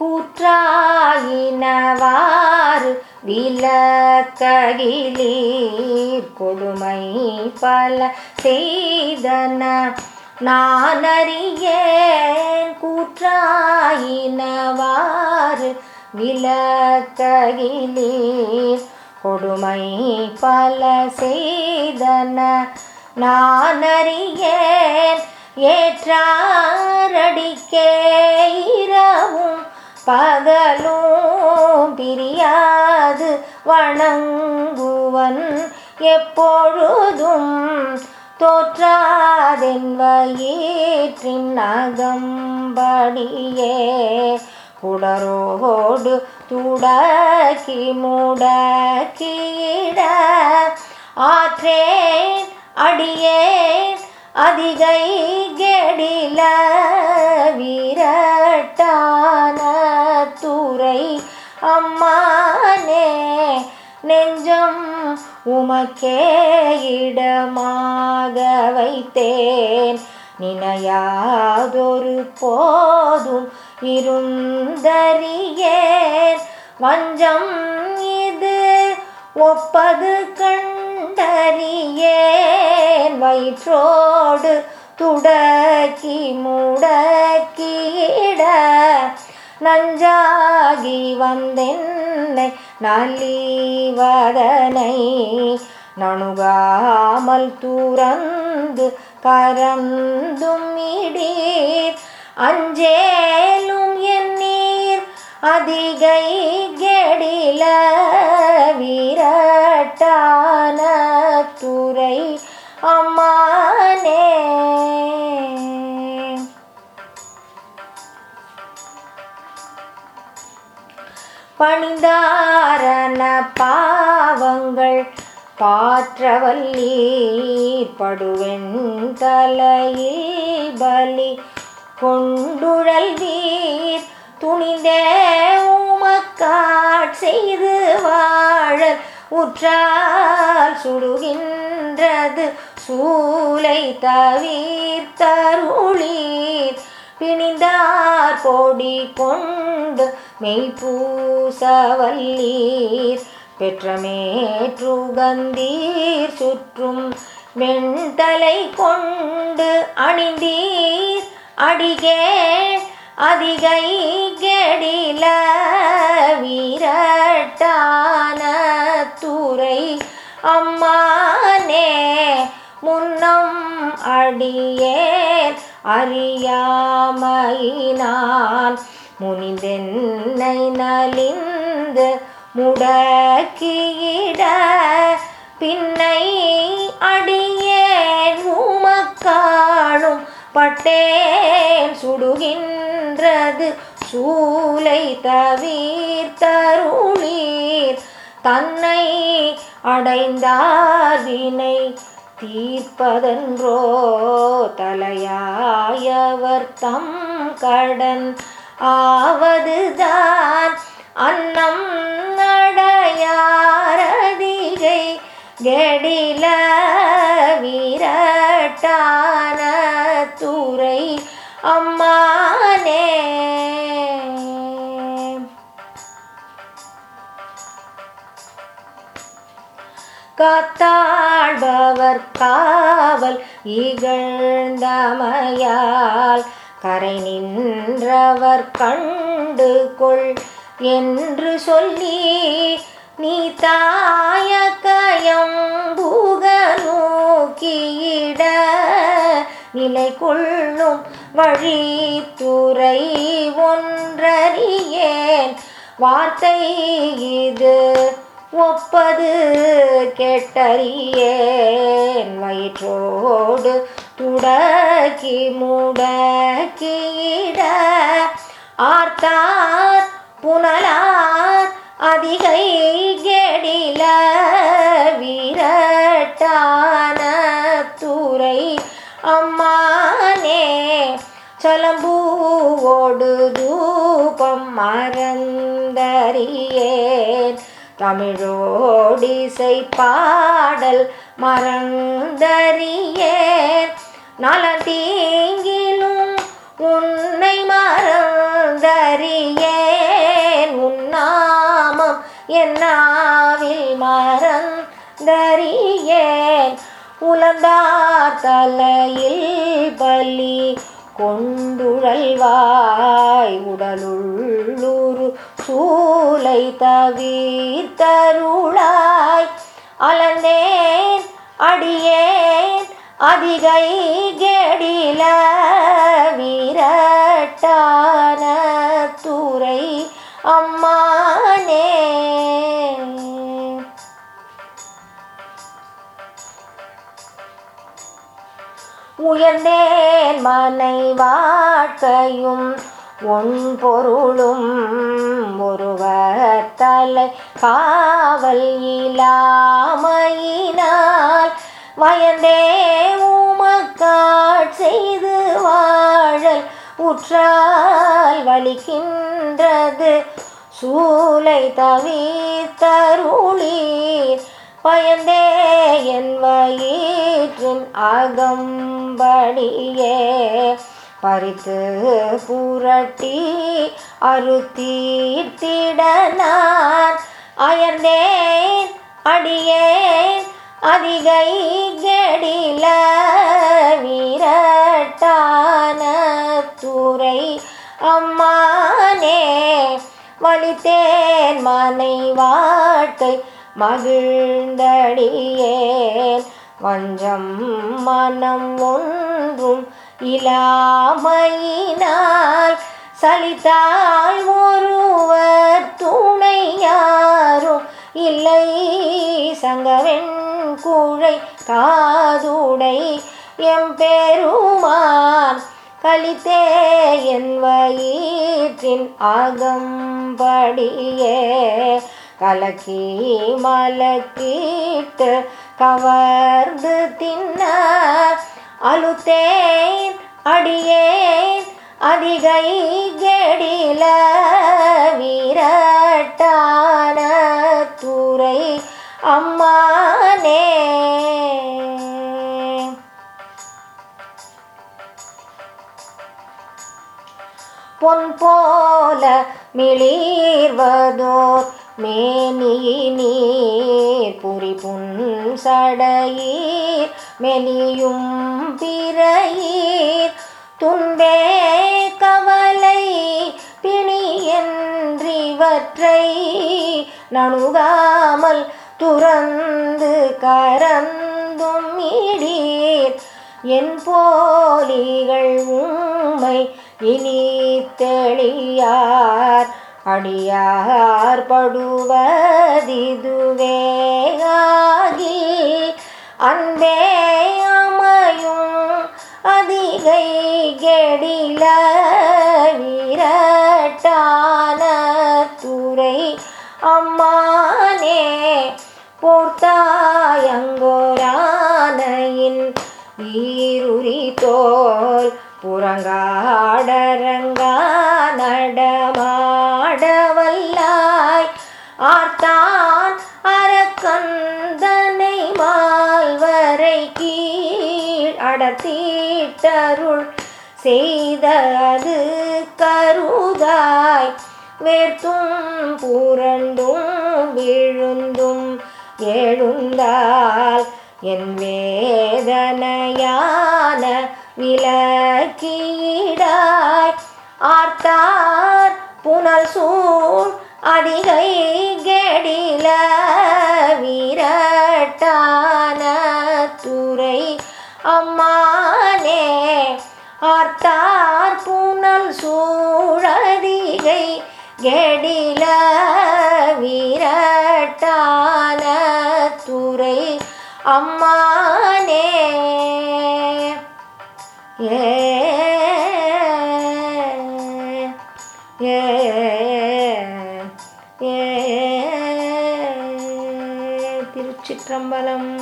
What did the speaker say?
கூற்றாயினவாறு விளக்ககிலீர் கொடுமை பல செய்தன. நான் அறியேன் கூற்றாயினவாறு விளக்ககிலீர் கொடுமை பல செய்தன. நான் அறியேன் ஏற்றாரடிக்கே இரவும் பகலும் பிரியாது. வணங்குவன் எப்பொழுதும் தோற்றாதென் வயிற்றின் அகம்படியே. குடரோடு துடக்கி முடக்கிட ஆற்றேன் அடியேன் அதிகை கெடில வீரட்டான. துறை அம்மானே நெஞ்சம் உமக்கே இடமாக வைத்தேன். நினையாதொரு போதும் இருந்தறியேன். வஞ்சம் இது ஒப்பது கண்டறியேன். வயிற்றோடு துடக்கி முடக்கிட நஞ்சாகி வந்தென்னை நல்லிவதனை நணுகாமல் தூரந்து பரந்தும் இடீர். அஞ்சேலும் என் நீர் அதிகை கெடில பணிந்தாரன பாவங்கள் பாற்றவல்லீர் படுவெண் தலையில் பலி கொண்டுழல் வீர் துணிந்தே உமக்காட் செய்து வாழல் உற்றால் சுடுகின்றது சூலை தவிர்த்தருளீர். பிணிந்தார் பொடி கொண்டு மெய்ப்பூசவல்லீர் பெற்றமேற்றுகந்தீர் சுற்றும் வெண்தலை கொண்டு அணிந்தீர். அடிகே அதிகை கெடில வீரட்டான துறை அம்மானே முன்னம் அடியேன் அறியாமையினான். முனிந்தென்னை நலிந்து முடக்கியிட பின்னை அடியேன். உமக்காளும் பட்டேன் சுடுகின்றது சூலை தவிர்த்தருளீர். தன்னை அடைந்தார் வினை தீர்ப்பதன்றோ தலையாயவர் தம் கடன் ஆவதுதான். அன்னம் நடையார் அவர் காவல் இகழ்ந்தமையால் கரை நின்றவர் கண்டு கொள் என்று சொல்லி நீ தாய கயம்புக நோக்கியிட நிலை கொள்ளும் வழித்துறை ஒன்றறியேன். வார்த்தை இது. ஒப்பது கெட்டறியேன். வயிற்றோடு துடக்கி முடக்கிட ஆர்த்தார் புனலார் அதிகை கெடில. வீரட்டான துறை அம்மானே சலம்பூவோடு தூபம் மறந்தறியேன். தமிழோடிசை பாடல் மறந்தறியே நல தீங்கிலும் உன்னை மறந்தறியேன். உன்னாமம் என்னாவில் மறந்தறியேன். உலந்தார் தலையில் பலி கொண்டுழல்வாய். உடலுள்ளூரு சூலை தவிர்த்தருளாய். அலந்தேன் அடியேன் அதிகை கெடில வீரட்டான துறை அம்மானே. உயர்ந்தேன் மனை வாழ்க்கையும் ஒன்பொருளும் ஒருவத்தலை காவல் இலாமையினால் வயந்தே உமக்காட் செய்து வாழல் உற்றால் வலிக்கின்றது. சூலை தவித்தருளீர் பயந்தே என் வயிற்றின் அகம்படியே. பறித்து புரட்டி அறுத்தீர்த்திடனான் அயர்ந்தேன் அடியேன் அதிகை கெடில வீரட்டான துறை அம்மானே. வலித்தேன் மனை வாழ்க்கை மகிழ்ந்தடியேன். வஞ்சம் மனம் ஒன்றும் இலாமையினால் சலித்தாள் ஒருவர் துணை யாரும் இல்லை. சங்கவெண் குழை காதுடை எம்பெருமான் கலித்தே என் வயிற்றின் அகம்படியே கலக்கி மலக்கிட்டு கவர்ந்து தின்ன அழுத்தேன் அடியேன் அதிகை கெடில வீரட்டான துறை அம்மானே. பொன் போல மிளிர்வதோர் மேனியினீர் புரி புன்சடையீர் மெலியும் பிறையீர் துன்பே கவலை பிணியன்றிவற்றை நணுகாமல் துறந்து கரந்தும் இடீர் என் போலிகள் உண்மை இனி தெளியார் அடியார் படுவதிதுவேகாகி அன்பே அமையும் அதிகை கெடிலவி ஈருரி தோல் புறங்காடரங்கா நடமாடவல்லாய் ஆர்த்தான் அரக்கந்தனை மால்வரை கீழ் அடத்தீட்டருள் செய்தது கருதாய் வேர்த்தும் புரண்டும் விழுந்தும் எழுந்தால் என் வேதனையான விளக்கீடாய் ஆர்த்தார் புனல் சூழ் அதிகை கெடில வீரட்டான துறை அம்மானே. ஆர்த்தார் புனல் சூழதிகை கெடில வீரட்டான அம்மானே. ஏ திருச்சிற்றம்பலம்.